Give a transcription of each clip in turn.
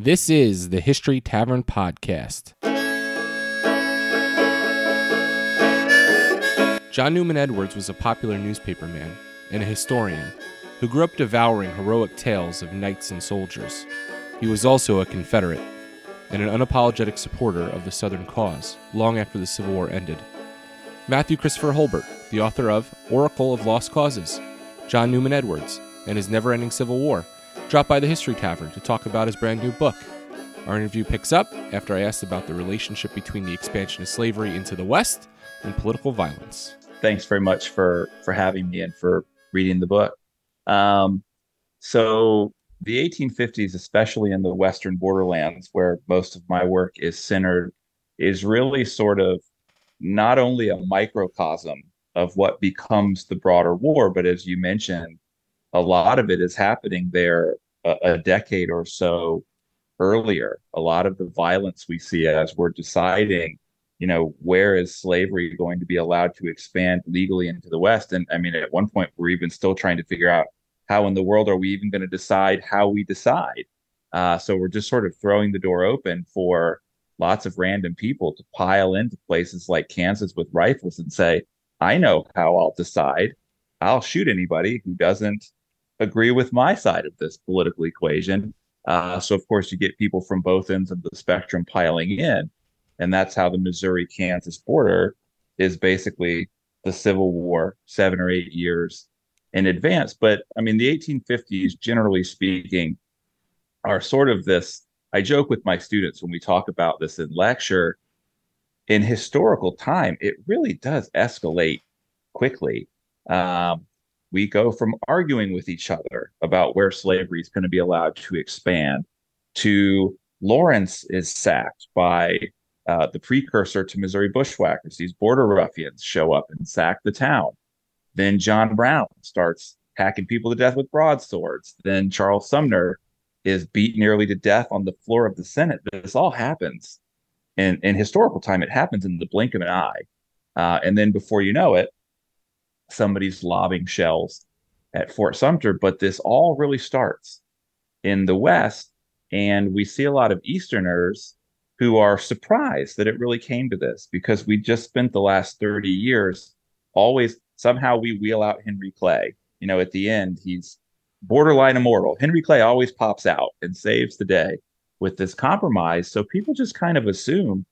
This is the History Tavern Podcast. John Newman Edwards was a popular newspaperman and a historian who grew up devouring heroic tales of knights and soldiers. He was also a Confederate and an unapologetic supporter of the Southern cause long after the Civil War ended. Matthew Christopher Hulbert, the author of Oracle of Lost Causes, John Newman Edwards, and his never ending Civil War, dropped by the History Tavern to talk about his brand new book. Our interview picks up after I asked about the relationship between the expansion of slavery into the West and political violence. Thanks very much for for having me and for reading the book. Um, so the 1850s, especially in the Western borderlands, where most of my work is centered, is really sort of not only a microcosm of what becomes the broader war, but as you mentioned, a lot of it is happening there a, a decade or so earlier. A lot of the violence we see as we're deciding, you know, where is slavery going to be allowed to expand legally into the West? And I mean, at one point, we're even still trying to figure out how in the world are we even going to decide how we decide? Uh, so we're just sort of throwing the door open for lots of random people to pile into places like Kansas with rifles and say, I know how I'll decide. I'll shoot anybody who doesn't agree with my side of this political equation. Uh, so, of course, you get people from both ends of the spectrum piling in. And that's how the Missouri Kansas border is basically the Civil War, seven or eight years in advance. But I mean, the 1850s, generally speaking, are sort of this. I joke with my students when we talk about this in lecture. In historical time, it really does escalate quickly. Um, we go from arguing with each other about where slavery is going to be allowed to expand to Lawrence is sacked by uh, the precursor to Missouri bushwhackers. These border ruffians show up and sack the town. Then John Brown starts hacking people to death with broadswords. Then Charles Sumner is beat nearly to death on the floor of the Senate. This all happens in, in historical time. It happens in the blink of an eye. Uh, and then before you know it, somebody's lobbing shells at Fort Sumter. But this all really starts in the West. And we see a lot of Easterners who are surprised that it really came to this because we just spent the last 30 years always somehow we wheel out Henry Clay. You know, at the end, he's borderline immortal. Henry Clay always pops out and saves the day with this compromise. So people just kind of assume,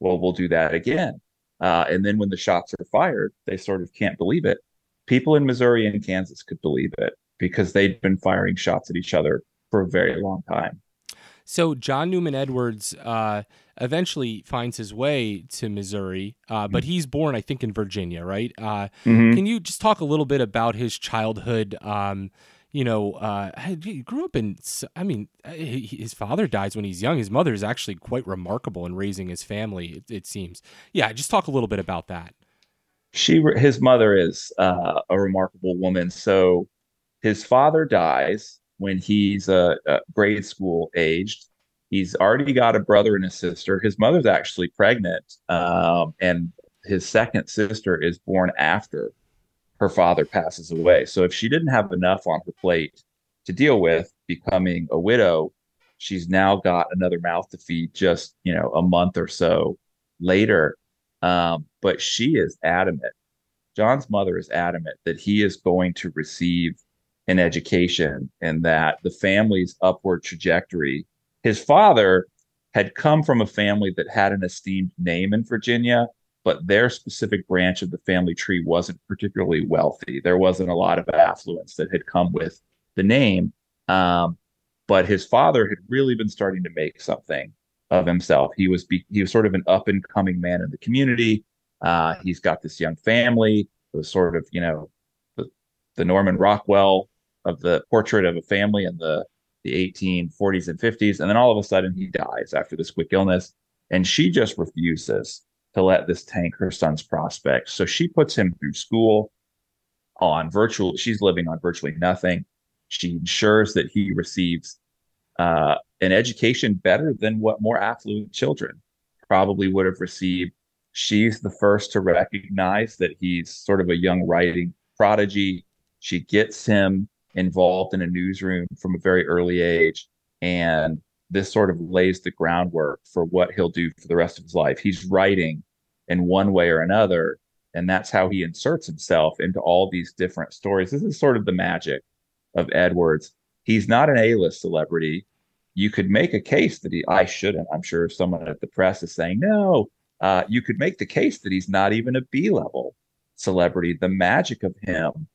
well, we'll do that again. Uh, and then when the shots are fired, they sort of can't believe it. People in Missouri and Kansas could believe it because they'd been firing shots at each other for a very long time. So John Newman Edwards uh, eventually finds his way to Missouri, uh, but mm-hmm. he's born, I think, in Virginia, right? Uh, mm-hmm. Can you just talk a little bit about his childhood? Um, you know, uh, he grew up in. I mean, uh, his father dies when he's young. His mother is actually quite remarkable in raising his family. It, it seems. Yeah, just talk a little bit about that. She, his mother, is uh, a remarkable woman. So, his father dies when he's a, a grade school aged. He's already got a brother and a sister. His mother's actually pregnant, um, and his second sister is born after her father passes away. So if she didn't have enough on her plate to deal with becoming a widow, she's now got another mouth to feed just, you know, a month or so later. Um, but she is adamant. John's mother is adamant that he is going to receive an education and that the family's upward trajectory. His father had come from a family that had an esteemed name in Virginia, but their specific branch of the family tree wasn't particularly wealthy. There wasn't a lot of affluence that had come with the name. Um, but his father had really been starting to make something of himself. He was be, he was sort of an up and coming man in the community. Uh, he's got this young family. It was sort of you know the, the Norman Rockwell of the portrait of a family in the the 1840s and 50s, and then all of a sudden he dies after this quick illness, and she just refuses to let this tank her son's prospects. So she puts him through school on virtual. She's living on virtually nothing. She ensures that he receives uh, an education better than what more affluent children probably would have received. She's the first to recognize that he's sort of a young writing prodigy. She gets him involved in a newsroom from a very early age. And this sort of lays the groundwork for what he'll do for the rest of his life. He's writing in one way or another, and that's how he inserts himself into all these different stories. This is sort of the magic of Edwards. He's not an A-list celebrity. You could make a case that he I shouldn't. I'm sure someone at the press is saying no. Uh, you could make the case that he's not even a B level celebrity. The magic of him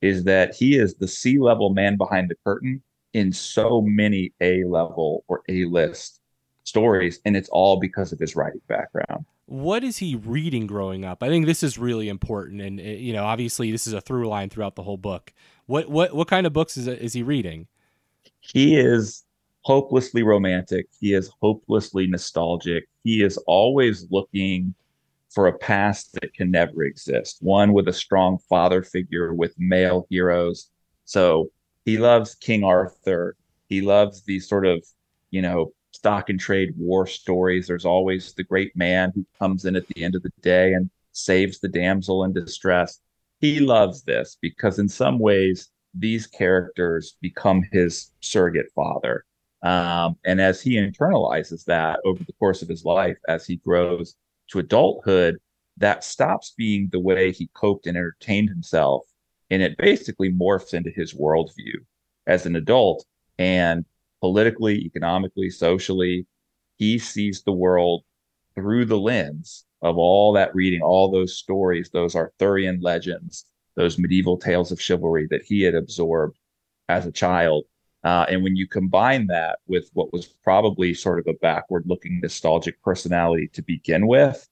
is that he is the C level man behind the curtain in so many A level or A list stories, and it's all because of his writing background. What is he reading growing up? I think this is really important, and eh, you know, obviously, this is a through line throughout the whole book. What what what kind of books is is he reading? He is hopelessly romantic. He is hopelessly nostalgic. He is always looking for a past that can never exist, one with a strong father figure with male heroes. So he loves King Arthur. He loves these sort of, you know, stock and trade war stories. There's always the great man who comes in at the end of the day and saves the damsel in distress. He loves this because, in some ways, these characters become his surrogate father. Um, and as he internalizes that over the course of his life, as he grows to adulthood, that stops being the way he coped and entertained himself. And it basically morphs into his worldview as an adult. And politically, economically, socially, he sees the world through the lens of all that reading, all those stories, those Arthurian legends, those medieval tales of chivalry that he had absorbed as a child. Uh, and when you combine that with what was probably sort of a backward looking nostalgic personality to begin with,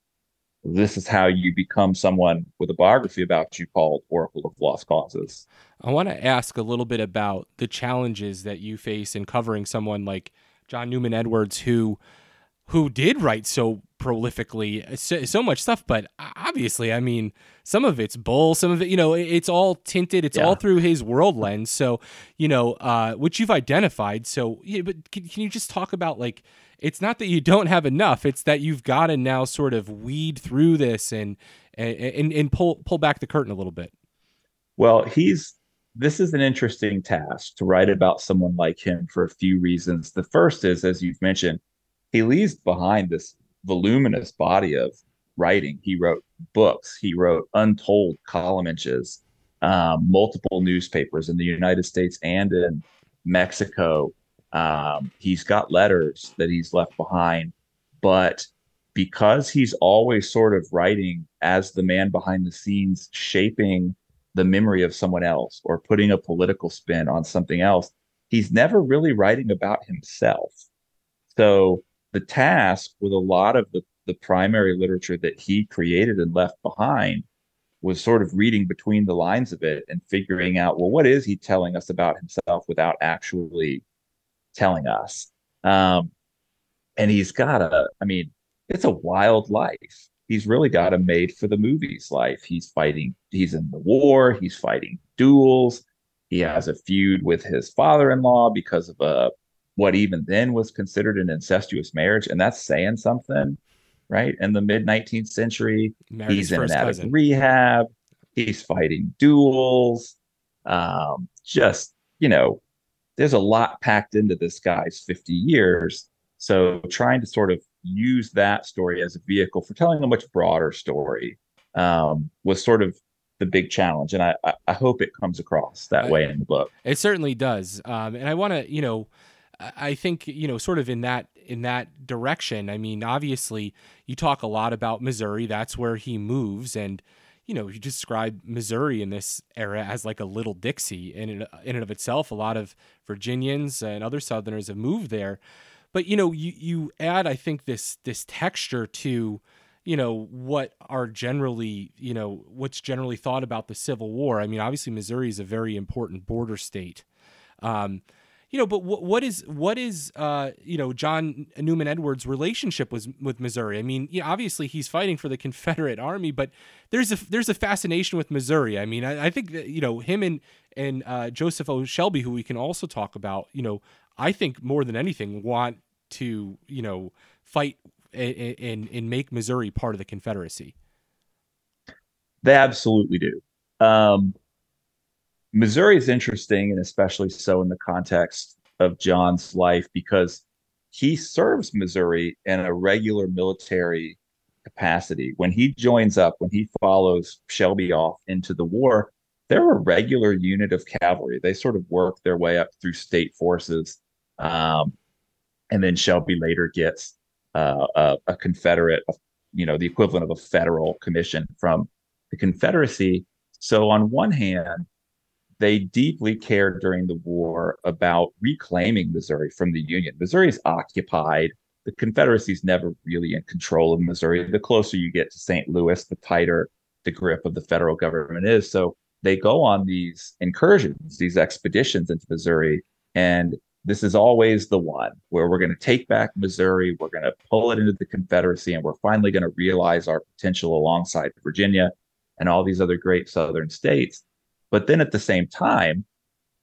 this is how you become someone with a biography about you called Oracle of Lost Causes. I want to ask a little bit about the challenges that you face in covering someone like John Newman Edwards, who who did write so prolifically, so, so, much stuff. But obviously, I mean, some of it's bull, some of it, you know, it's all tinted, it's yeah. all through his world lens. So, you know, uh, which you've identified. So, yeah, but can, can you just talk about like, it's not that you don't have enough; it's that you've got to now sort of weed through this and and and pull pull back the curtain a little bit. Well, he's this is an interesting task to write about someone like him for a few reasons. The first is, as you've mentioned, he leaves behind this voluminous body of writing. He wrote books, he wrote untold column inches, um, multiple newspapers in the United States and in Mexico. Um, he's got letters that he's left behind, but because he's always sort of writing as the man behind the scenes, shaping the memory of someone else or putting a political spin on something else, he's never really writing about himself. So the task with a lot of the, the primary literature that he created and left behind was sort of reading between the lines of it and figuring out, well, what is he telling us about himself without actually telling us? Um, and he's got a, I mean, it's a wild life. He's really got a made for the movies life. He's fighting, he's in the war, he's fighting duels. He has a feud with his father in law because of a what even then was considered an incestuous marriage, and that's saying something, right? In the mid 19th century, Married he's in an attic rehab. He's fighting duels. Um, just you know, there's a lot packed into this guy's 50 years. So trying to sort of use that story as a vehicle for telling a much broader story um, was sort of the big challenge, and I I hope it comes across that way in the book. It certainly does, um, and I want to you know I think you know, sort of in that in that direction. I mean, obviously, you talk a lot about Missouri. That's where he moves, and you know, you describe Missouri in this era as like a little Dixie, and in, in and of itself, a lot of Virginians and other Southerners have moved there. But you know, you you add, I think, this this texture to you know what are generally you know what's generally thought about the Civil War. I mean, obviously, Missouri is a very important border state. Um, you know, but what, what is what is uh, you know John Newman Edwards' relationship with with Missouri? I mean, obviously he's fighting for the Confederate Army, but there's a there's a fascination with Missouri. I mean, I, I think that you know him and and uh, Joseph O. Shelby, who we can also talk about. You know, I think more than anything want to you know fight and and, and make Missouri part of the Confederacy. They absolutely do. Um, Missouri is interesting, and especially so in the context of John's life, because he serves Missouri in a regular military capacity. When he joins up, when he follows Shelby off into the war, they're a regular unit of cavalry. They sort of work their way up through state forces. Um, and then Shelby later gets uh, a, a, Confederate, you know, the equivalent of a federal commission from the Confederacy. So, on one hand, they deeply cared during the war about reclaiming Missouri from the Union. Missouri is occupied. The Confederacy is never really in control of Missouri. The closer you get to St. Louis, the tighter the grip of the federal government is. So they go on these incursions, these expeditions into Missouri, and this is always the one where we're going to take back Missouri, we're going to pull it into the Confederacy, and we're finally going to realize our potential alongside Virginia and all these other great Southern states. But then at the same time,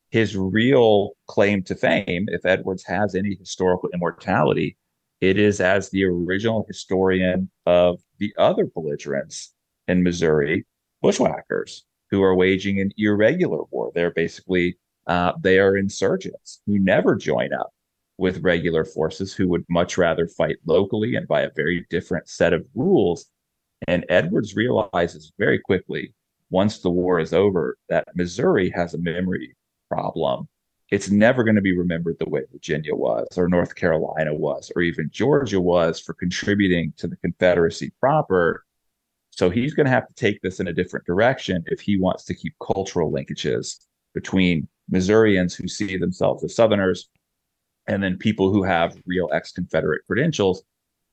his real claim to fame, if Edwards has any historical immortality, it is as the original historian of the other belligerents in Missouri, bushwhackers, who are waging an irregular war. They're basically uh, they are insurgents who never join up with regular forces who would much rather fight locally and by a very different set of rules. And Edwards realizes very quickly, once the war is over, that Missouri has a memory problem. It's never going to be remembered the way Virginia was, or North Carolina was, or even Georgia was for contributing to the Confederacy proper. So he's going to have to take this in a different direction if he wants to keep cultural linkages between Missourians who see themselves as Southerners, and then people who have real ex Confederate credentials.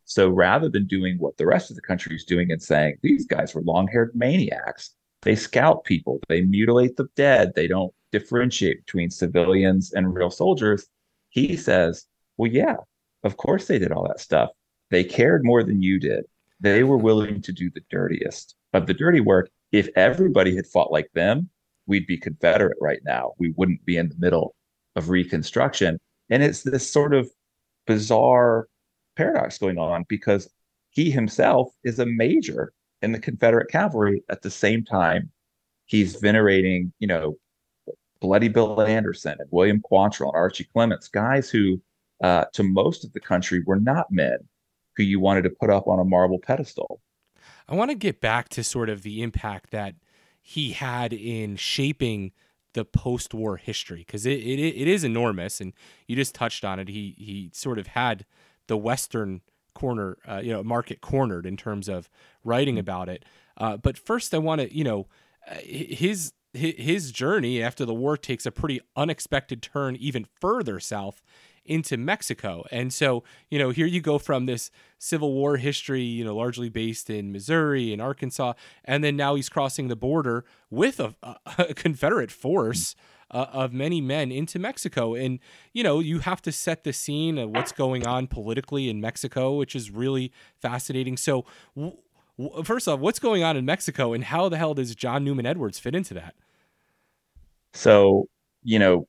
So rather than doing what the rest of the country is doing and saying these guys were long haired maniacs, they scout people, they mutilate the dead, they don't differentiate between civilians and real soldiers. He says, well, yeah, of course they did all that stuff. They cared more than you did. They were willing to do the dirtiest of the dirty work. If everybody had fought like them, we'd be Confederate right now. We wouldn't be in the middle of Reconstruction. And it's this sort of bizarre paradox going on because he himself is a major in the Confederate cavalry at the same time he's venerating, you know, Bloody Bill Anderson and William Quantrill and Archie Clements, guys who uh, to most of the country were not men who you wanted to put up on a marble pedestal. I want to get back to sort of the impact that he had in shaping the post-war history because it, it it is enormous and you just touched on it he he sort of had the western corner uh, you know market cornered in terms of writing mm-hmm. about it uh, but first i want to you know uh, his his journey after the war takes a pretty unexpected turn even further south into Mexico. And so, you know, here you go from this Civil War history, you know, largely based in Missouri and Arkansas, and then now he's crossing the border with a, a Confederate force. Uh, of many men into Mexico. And, you know, you have to set the scene of what's going on politically in Mexico, which is really fascinating. So, w- w- first off, what's going on in Mexico and how the hell does John Newman Edwards fit into that? So, you know,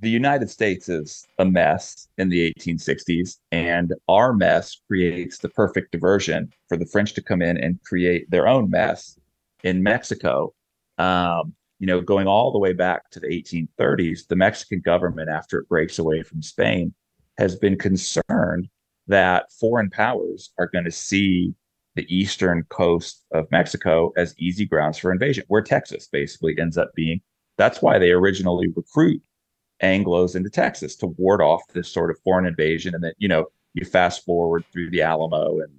the United States is a mess in the 1860s, and our mess creates the perfect diversion for the French to come in and create their own mess in Mexico. Um, you know, going all the way back to the 1830s, the Mexican government, after it breaks away from Spain, has been concerned that foreign powers are going to see the eastern coast of Mexico as easy grounds for invasion, where Texas basically ends up being. That's why they originally recruit Anglos into Texas to ward off this sort of foreign invasion. And then, you know, you fast forward through the Alamo and,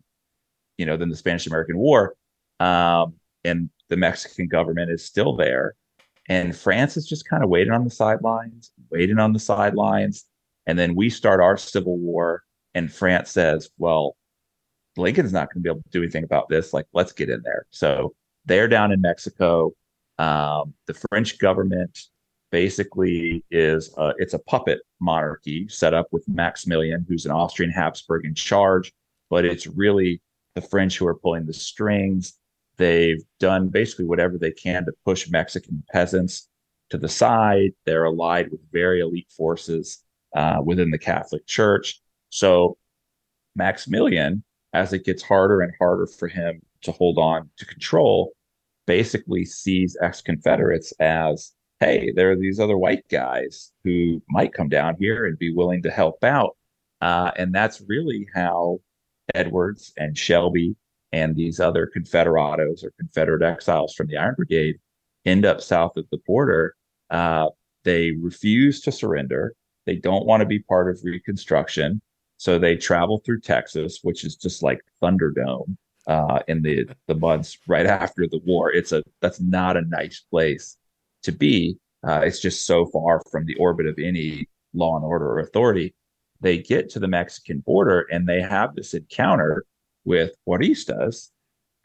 you know, then the Spanish American War. Um, and the Mexican government is still there. And France is just kind of waiting on the sidelines, waiting on the sidelines. And then we start our civil war, and France says, well, Lincoln's not going to be able to do anything about this. Like, let's get in there. So they're down in Mexico. Um, the French government basically is uh, it's a puppet monarchy set up with Maximilian, who's an Austrian Habsburg in charge, but it's really the French who are pulling the strings. They've done basically whatever they can to push Mexican peasants to the side. They're allied with very elite forces uh, within the Catholic Church. So Maximilian, as it gets harder and harder for him to hold on to control, basically sees ex Confederates as hey, there are these other white guys who might come down here and be willing to help out. Uh, and that's really how Edwards and Shelby and these other Confederados or Confederate exiles from the Iron Brigade end up south of the border. Uh, they refuse to surrender. They don't want to be part of Reconstruction. So they travel through Texas, which is just like Thunderdome uh, in the the months right after the war. It's a that's not a nice place to be. Uh, it's just so far from the orbit of any law and order or authority. They get to the Mexican border and they have this encounter with Juaristas,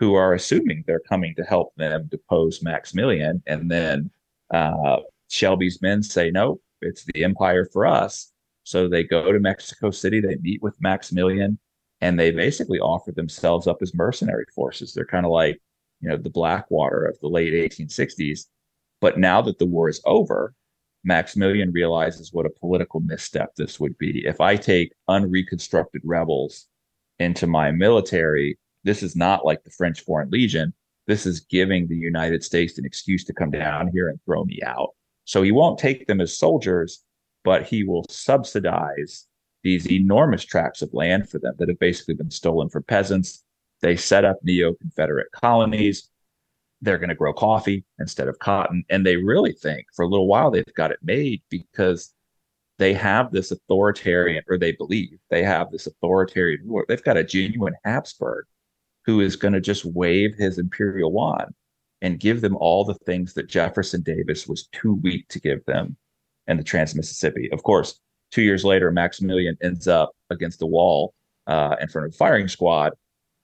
who are assuming they're coming to help them depose Maximilian. And then uh, Shelby's men say, no, it's the empire for us. So they go to Mexico City, they meet with Maximilian, and they basically offer themselves up as mercenary forces. They're kind of like, you know, the Blackwater of the late 1860s. But now that the war is over, Maximilian realizes what a political misstep this would be. If I take unreconstructed rebels into my military, this is not like the French Foreign Legion. This is giving the United States an excuse to come down here and throw me out. So he won't take them as soldiers, but he will subsidize these enormous tracts of land for them that have basically been stolen from peasants. They set up neo Confederate colonies. They're going to grow coffee instead of cotton. And they really think for a little while they've got it made because they have this authoritarian, or they believe they have this authoritarian ruler. They've got a genuine Habsburg who is going to just wave his imperial wand and give them all the things that Jefferson Davis was too weak to give them in the Trans Mississippi. Of course, two years later, Maximilian ends up against the wall uh, in front of a firing squad,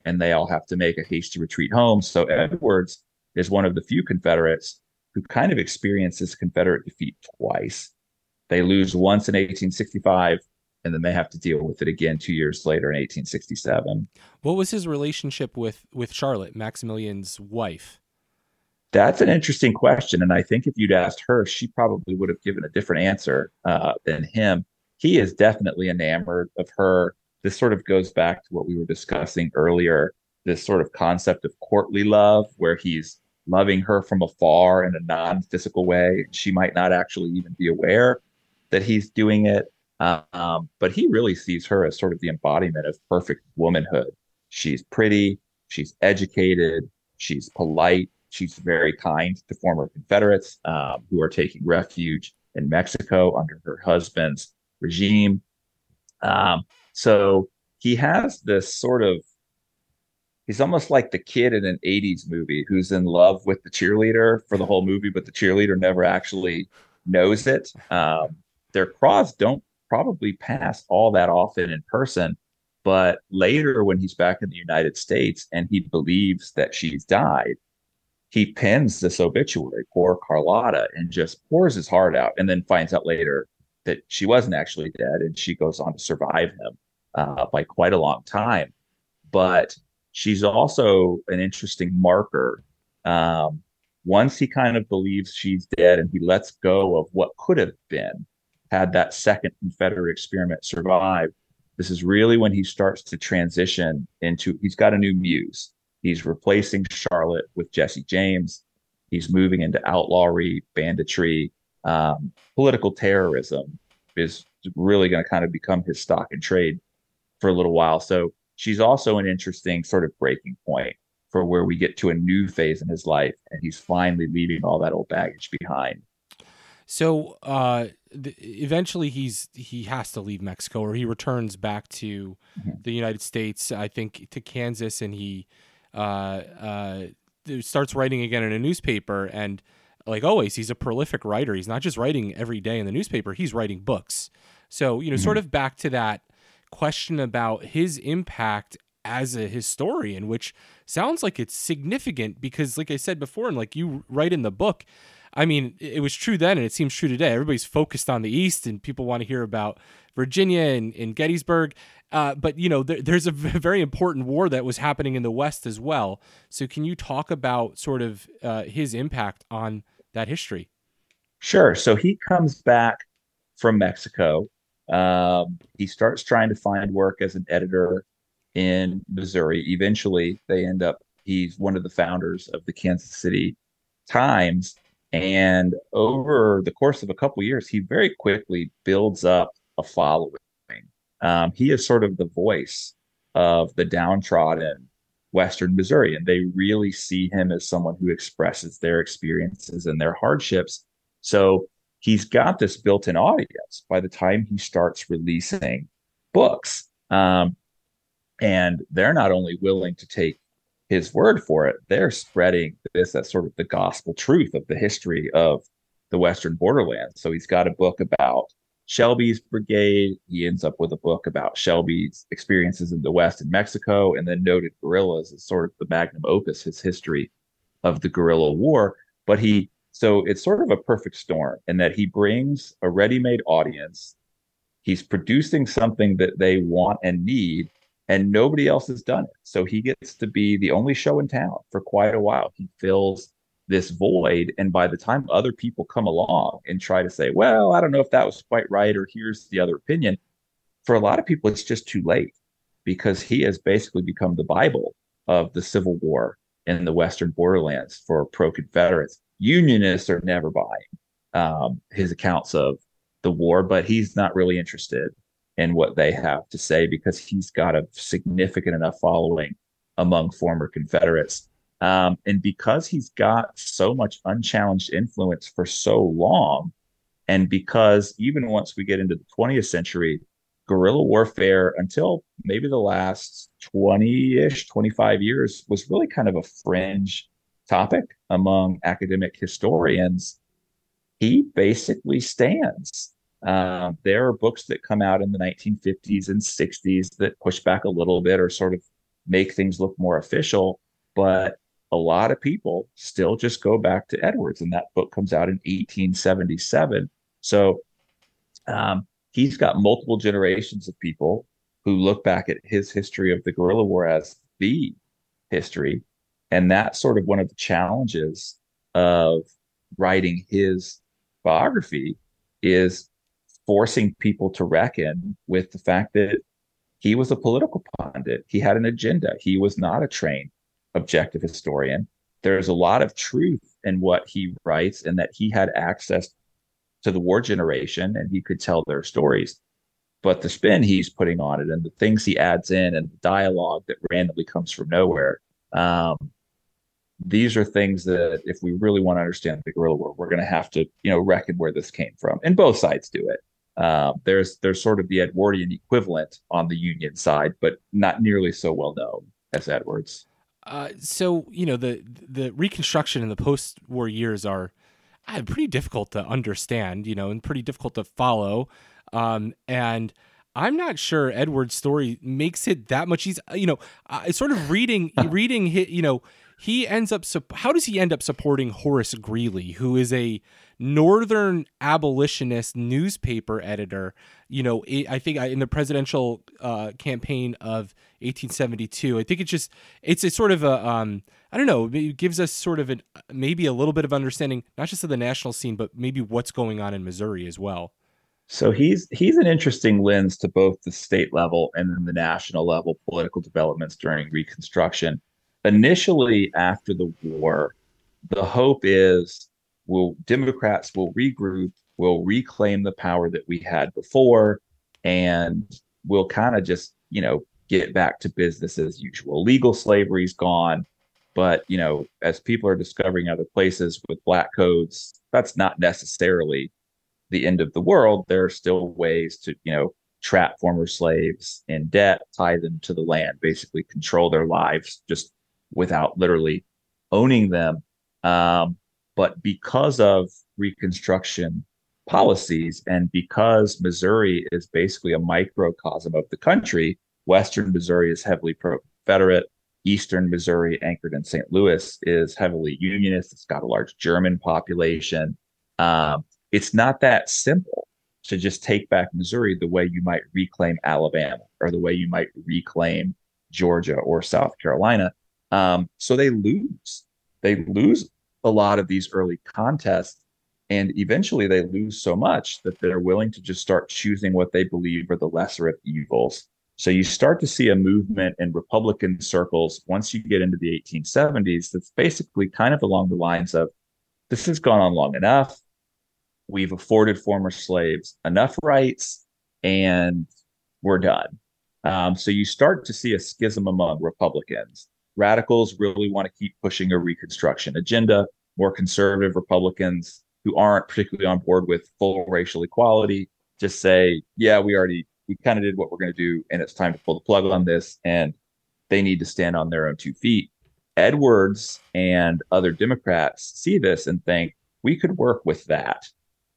and they all have to make a hasty retreat home. So Edwards is one of the few Confederates who kind of experiences Confederate defeat twice. They lose once in 1865, and then they have to deal with it again two years later in 1867. What was his relationship with with Charlotte, Maximilian's wife? That's an interesting question. And I think if you'd asked her, she probably would have given a different answer uh, than him. He is definitely enamored of her. This sort of goes back to what we were discussing earlier this sort of concept of courtly love, where he's loving her from afar in a non physical way. She might not actually even be aware that he's doing it. Um, but he really sees her as sort of the embodiment of perfect womanhood. She's pretty, she's educated, she's polite, she's very kind to former Confederates um, who are taking refuge in Mexico under her husband's regime. Um, so he has this sort of he's almost like the kid in an 80s movie who's in love with the cheerleader for the whole movie, but the cheerleader never actually knows it. Um, their cross don't probably pass all that often in person. But later, when he's back in the United States and he believes that she's died, he pens this obituary, poor Carlotta, and just pours his heart out, and then finds out later that she wasn't actually dead, and she goes on to survive him uh, by quite a long time. But she's also an interesting marker. Um, once he kind of believes she's dead, and he lets go of what could have been, had that second Confederate experiment survive, this is really when he starts to transition into. He's got a new muse He's replacing Charlotte with Jesse James. He's moving into outlawry, banditry, um, political terrorism is really going to kind of become his stock and trade for a little while. So she's also an interesting sort of breaking point for where we get to a new phase in his life, and he's finally leaving all that old baggage behind. So uh, eventually, he's he has to leave Mexico, or he returns back to mm-hmm. the United States. I think to Kansas, and he uh, uh, starts writing again in a newspaper and like always he's a prolific writer he's not just writing every day in the newspaper he's writing books so you know mm-hmm. sort of back to that question about his impact as a historian which sounds like it's significant because like i said before and like you write in the book I mean, it was true then and it seems true today. Everybody's focused on the East and people want to hear about Virginia and, and Gettysburg. Uh, but, you know, there, there's a very important war that was happening in the West as well. So, can you talk about sort of uh, his impact on that history? Sure. So, he comes back from Mexico. Um, he starts trying to find work as an editor in Missouri. Eventually, they end up, he's one of the founders of the Kansas City Times and over the course of a couple years, he very quickly builds up a following. Um, he is sort of the voice of the downtrodden Western Missouri, and they really see him as someone who expresses their experiences and their hardships. So he's got this built-in audience by the time he starts releasing books. Um, and they're not only willing to take his word for it, they're spreading this as sort of the gospel truth of the history of the Western borderlands. So he's got a book about Shelby's brigade. He ends up with a book about Shelby's experiences in the West in Mexico, and then noted guerrillas as sort of the magnum opus, his history of the guerrilla war. But he, so it's sort of a perfect storm in that he brings a ready made audience. He's producing something that they want and need, and nobody else has done it. So he gets to be the only show in town for quite a while. He fills this void. And by the time other people come along and try to say, well, I don't know if that was quite right, or here's the other opinion, for a lot of people, it's just too late because he has basically become the Bible of the Civil War in the Western borderlands for pro Confederates. Unionists are never buying um, his accounts of the war, but he's not really interested in what they have to say because he's got a significant enough following among former Confederates um, and because he's got so much unchallenged influence for so long, and because even once we get into the 20th century, guerrilla warfare until maybe the last 20 ish, 25 years was really kind of a fringe topic among academic historians. He basically stands. Uh, there are books that come out in the 1950s and 60s that push back a little bit or sort of make things look more official. But a lot of people still just go back to Edwards, and that book comes out in 1877. So um, he's got multiple generations of people who look back at his history of the guerrilla war as the history. And that's sort of one of the challenges of writing his biography is forcing people to reckon with the fact that he was a political pundit. He had an agenda. He was not a trained objective historian. There's a lot of truth in what he writes, and that he had access to the war generation and he could tell their stories. But the spin he's putting on it and the things he adds in and the dialogue that randomly comes from nowhere, um, these are things that if we really want to understand the guerrilla war, we're going to have to, you know, reckon where this came from. And both sides do it. Uh, there's there's sort of the Edwardian equivalent on the Union side, but not nearly so well known as Edwards. Uh, so you know the the Reconstruction and the post-war years are uh, pretty difficult to understand, you know, and pretty difficult to follow. Um, and I'm not sure Edward's story makes it that much easier. You know, uh, sort of reading reading you know he ends up how does he end up supporting Horace Greeley, who is a northern abolitionist newspaper editor? You know, I think in the presidential uh, campaign of 1872. I think it's just it's a sort of a um, I don't know. It gives us sort of an maybe a little bit of understanding, not just of the national scene, but maybe what's going on in Missouri as well. So he's he's an interesting lens to both the state level and then the national level political developments during Reconstruction initially after the war, the hope is will Democrats will regroup, will reclaim the power that we had before, and we'll kind of just, you know, get back to business as usual. Legal slavery's gone, but you know, as people are discovering other places with black codes, that's not necessarily the end of the world. There are still ways to, you know, trap former slaves in debt, tie them to the land, basically control their lives just without literally owning them. Um, but because of Reconstruction policies and because Missouri is basically a microcosm of the country, Western Missouri is heavily pro Confederate. Eastern Missouri, anchored in St. Louis, is heavily Unionist. It's got a large German population. Um, it's not that simple to just take back Missouri the way you might reclaim Alabama or the way you might reclaim Georgia or South Carolina. Um, so they lose. They lose a lot of these early contests. And eventually they lose so much that they're willing to just start choosing what they believe are the lesser of evils. So you start to see a movement in Republican circles once you get into the 1870s that's basically kind of along the lines of this has gone on long enough. We've afforded former slaves enough rights, and we're done. Um, so you start to see a schism among Republicans. Radicals really want to keep pushing a Reconstruction agenda. More conservative Republicans who aren't particularly on board with full racial equality just say, yeah, we already, we kind of did what we're going to do, and it's time to pull the plug on this. And they need to stand on their own two feet. Edwards and other Democrats see this and think we could work with that.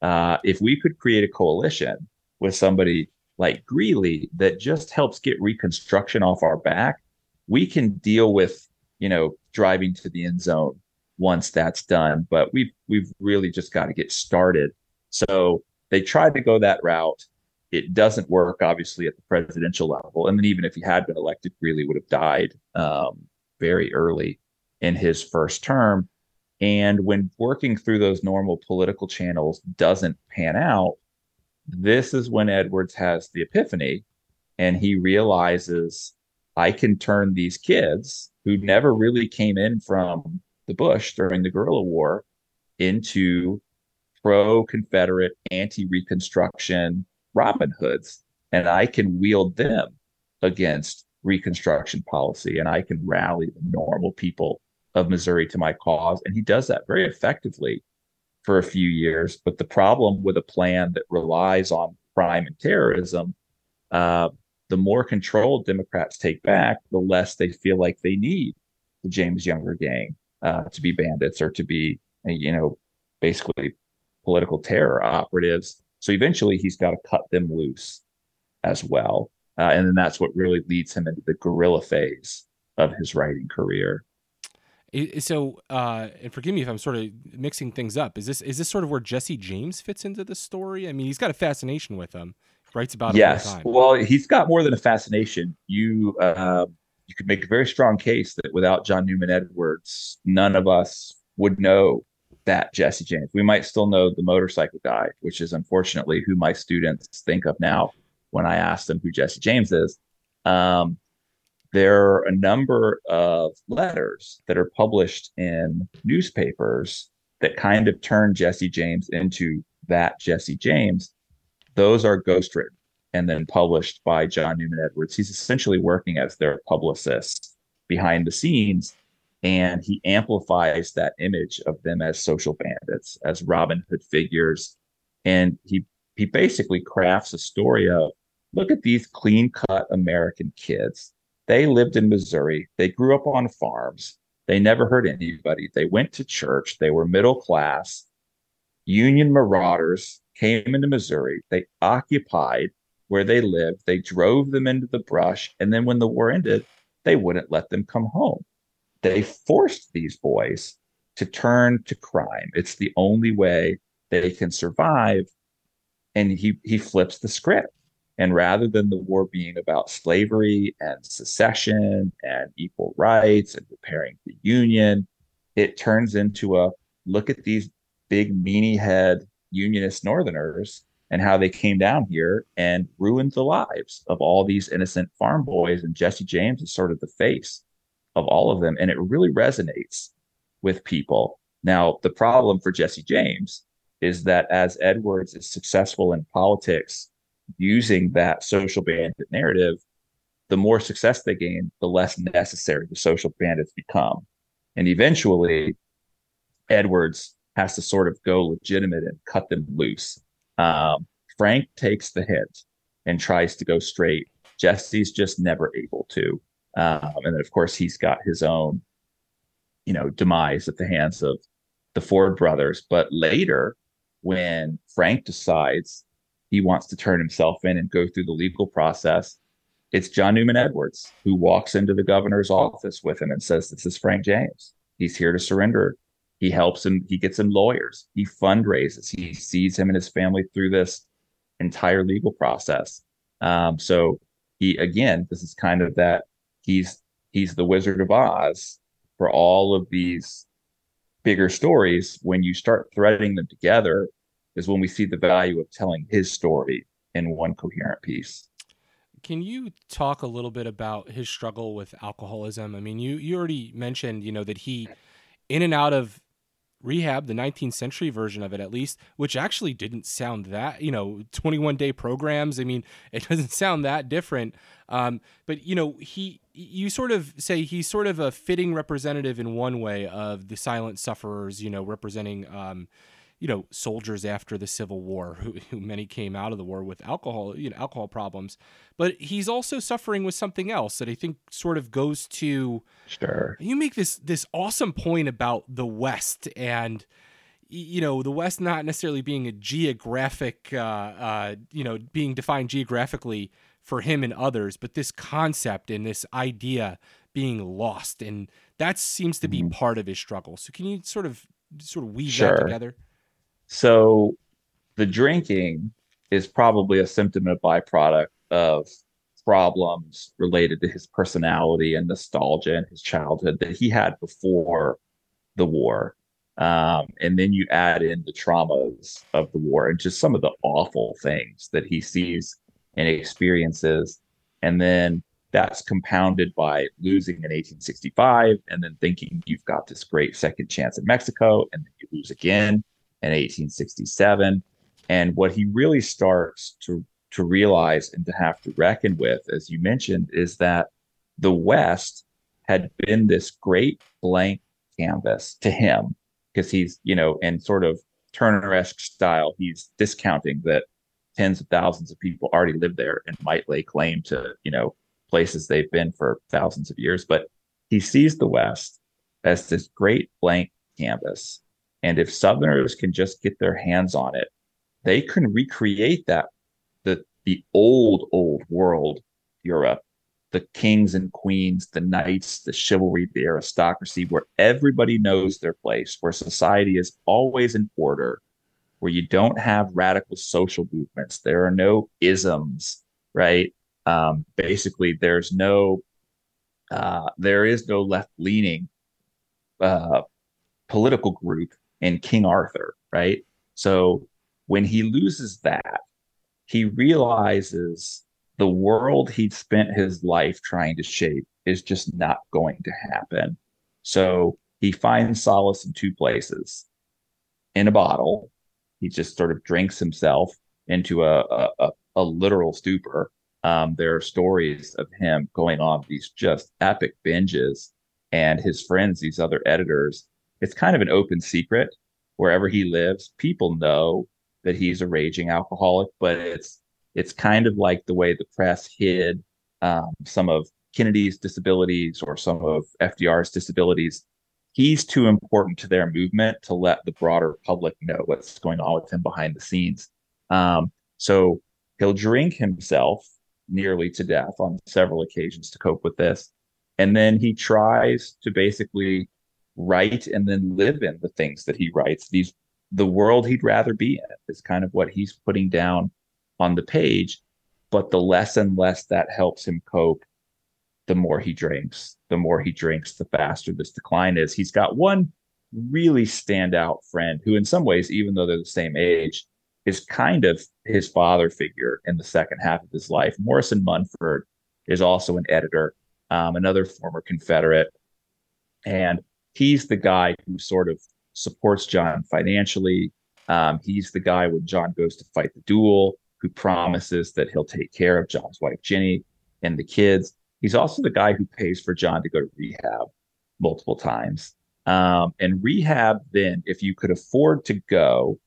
Uh, if we could create a coalition with somebody like Greeley that just helps get Reconstruction off our back, we can deal with you know driving to the end zone once that's done. But we've we've really just got to get started. So they tried to go that route. It doesn't work, obviously, at the presidential level. And then even if he had been elected, Greeley would have died um, very early in his first term. And when working through those normal political channels doesn't pan out, this is when Edwards has the epiphany and he realizes I can turn these kids who never really came in from the bush during the guerrilla war into pro Confederate, anti Reconstruction Robin Hoods. And I can wield them against Reconstruction policy and I can rally the normal people of Missouri to my cause. And he does that very effectively for a few years. But the problem with a plan that relies on crime and terrorism, uh, the more control Democrats take back, the less they feel like they need the James Younger gang uh, to be bandits or to be, you know, basically political terror operatives. So eventually he's got to cut them loose as well. Uh, and then that's what really leads him into the guerrilla phase of his writing career. So, uh, and forgive me if I'm sort of mixing things up. Is this is this sort of where Jesse James fits into the story? I mean, he's got a fascination with him. Writes about yes. Well, he's got more than a fascination. You uh, you could make a very strong case that without John Newman Edwards, none of us would know that Jesse James. We might still know the motorcycle guy, which is unfortunately who my students think of now when I ask them who Jesse James is. Um, there are a number of letters that are published in newspapers that kind of turn Jesse James into that Jesse James. Those are ghostwritten and then published by John Newman Edwards. He's essentially working as their publicist behind the scenes, and he amplifies that image of them as social bandits, as Robin Hood figures, and he he basically crafts a story of look at these clean cut American kids they lived in Missouri. They grew up on farms. They never hurt anybody. They went to church. They were middle class. Union marauders came into Missouri. They occupied where they lived. They drove them into the brush. And then when the war ended, they wouldn't let them come home. They forced these boys to turn to crime. It's the only way they can survive. And he he flips the script. And rather than the war being about slavery and secession and equal rights and repairing the Union, it turns into a look at these big meanie head Unionist Northerners and how they came down here and ruined the lives of all these innocent farm boys. And Jesse James is sort of the face of all of them. And it really resonates with people. Now, the problem for Jesse James is that as Edwards is successful in politics using that social bandit narrative, the more success they gain, the less necessary the social bandits become. And eventually, Edwards has to sort of go legitimate and cut them loose. Um, Frank takes the hit and tries to go straight. Jesse's just never able to. Um, and then, of course, he's got his own, you know, demise at the hands of the Ford brothers. But later, when Frank decides he wants to turn himself in and go through the legal process. It's John Newman Edwards who walks into the governor's office with him and says, This is Frank James. He's here to surrender. He helps him, he gets him lawyers, he fundraises, he sees him and his family through this entire legal process. Um, so he again, this is kind of that he's he's the Wizard of Oz for all of these bigger stories. When you start threading them together, is when we see the value of telling his story in one coherent piece. Can you talk a little bit about his struggle with alcoholism? I mean, you you already mentioned, you know, that he in and out of Rehab, the 19th century version of it at least, which actually didn't sound that, you know, 21 day programs. I mean, it doesn't sound that different. Um, but, you know, he, you sort of say he's sort of a fitting representative in one way of the silent sufferers, you know, representing, um, you know soldiers after the Civil War, who, who many came out of the war with alcohol, you know, alcohol problems. But he's also suffering with something else that I think sort of goes to. Sure. You make this this awesome point about the West and you know the west not necessarily being a geographic uh, uh, you know being defined geographically for him and others but this concept and this idea being lost and that seems to be mm-hmm. part of his struggle so can you sort of sort of weave sure. that together so the drinking is probably a symptom and a byproduct of problems related to his personality and nostalgia and his childhood that he had before the war. Um, and then you add in the traumas of the war and just some of the awful things that he sees and experiences. And then that's compounded by losing in 1865 and then thinking you've got this great second chance in Mexico and then you lose again in 1867. And what he really starts to, to realize and to have to reckon with, as you mentioned, is that the West had been this great blank canvas to him because he's, you know, in sort of Turner-esque style, he's discounting that tens of thousands of people already live there and might lay claim to, you know, places they've been for thousands of years. But he sees the West as this great blank canvas and if Southerners can just get their hands on it, they can recreate that the the old old world Europe, the kings and queens, the knights, the chivalry, the aristocracy, where everybody knows their place, where society is always in order, where you don't have radical social movements, there are no isms, right? Um, basically, there's no uh, there is no left leaning uh, political group and King Arthur, right? So when he loses that, he realizes the world he'd spent his life trying to shape is just not going to happen. So he finds solace in two places in a bottle. He just sort of drinks himself into a, a, a literal stupor. Um, there are stories of him going on these just epic binges and his friends, these other editors, it's kind of an open secret wherever he lives. People know that he's a raging alcoholic, but it's it's kind of like the way the press hid um, some of Kennedy's disabilities or some of FDR's disabilities. He's too important to their movement to let the broader public know what's going on with him behind the scenes. Um, so he'll drink himself nearly to death on several occasions to cope with this. And then he tries to basically write and then live in the things that he writes. These the world he'd rather be in is kind of what he's putting down on the page. But the less and less that helps him cope, the more he drinks. The more he drinks, the faster this decline is. He's got one really standout friend who, in some ways, even though they're the same age, is kind of his father figure in the second half of his life. Morrison Munford is also an editor, um, another former Confederate. And he's the guy who sort of supports John financially. Um, he's the guy when John goes to fight the duel who promises that he'll take care of John's wife Jenny and the kids. He's also the guy who pays for John to go to rehab multiple times. Um, and rehab, then, if you could afford to go,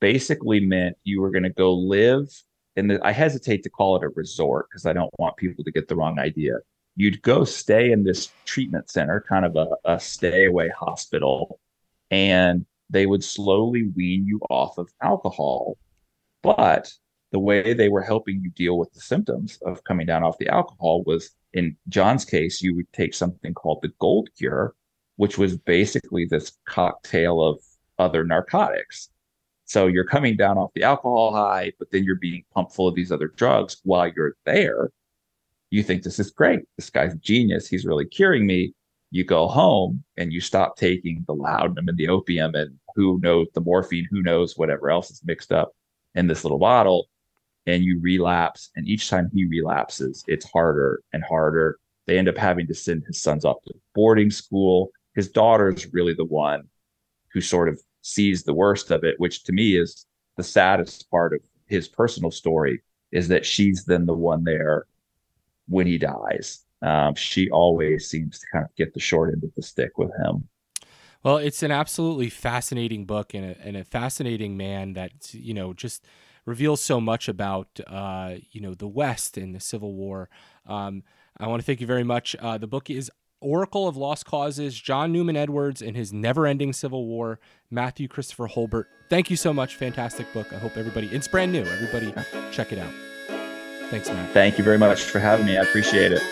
basically meant you were going to go live. And I hesitate to call it a resort because I don't want people to get the wrong idea you'd go stay in this treatment center, kind of a, a stay away hospital, and they would slowly wean you off of alcohol. But the way they were helping you deal with the symptoms of coming down off the alcohol was in John's case, you would take something called the gold cure, which was basically this cocktail of other narcotics. So you're coming down off the alcohol high, but then you're being pumped full of these other drugs while you're there you think this is great. This guy's a genius. He's really curing me. You go home and you stop taking the laudanum and the opium and who knows the morphine, who knows whatever else is mixed up in this little bottle. And you relapse. And each time he relapses, it's harder and harder. They end up having to send his sons off to boarding school. His daughter's really the one who sort of sees the worst of it, which to me is the saddest part of his personal story, is that she's then the one there when he dies. Um, she always seems to kind of get the short end of the stick with him. Well, it's an absolutely fascinating book and a, and a fascinating man that you know just reveals so much about uh, you know the West and the Civil War. Um, I want to thank you very much. Uh, the book is Oracle of Lost Causes, John Newman Edwards and his never ending Civil War, Matthew Christopher Hulbert. Thank you so much. Fantastic book. I hope everybody, it's brand new. Everybody check it out. Thanks, Matt. Thank you very much for having me. I appreciate it.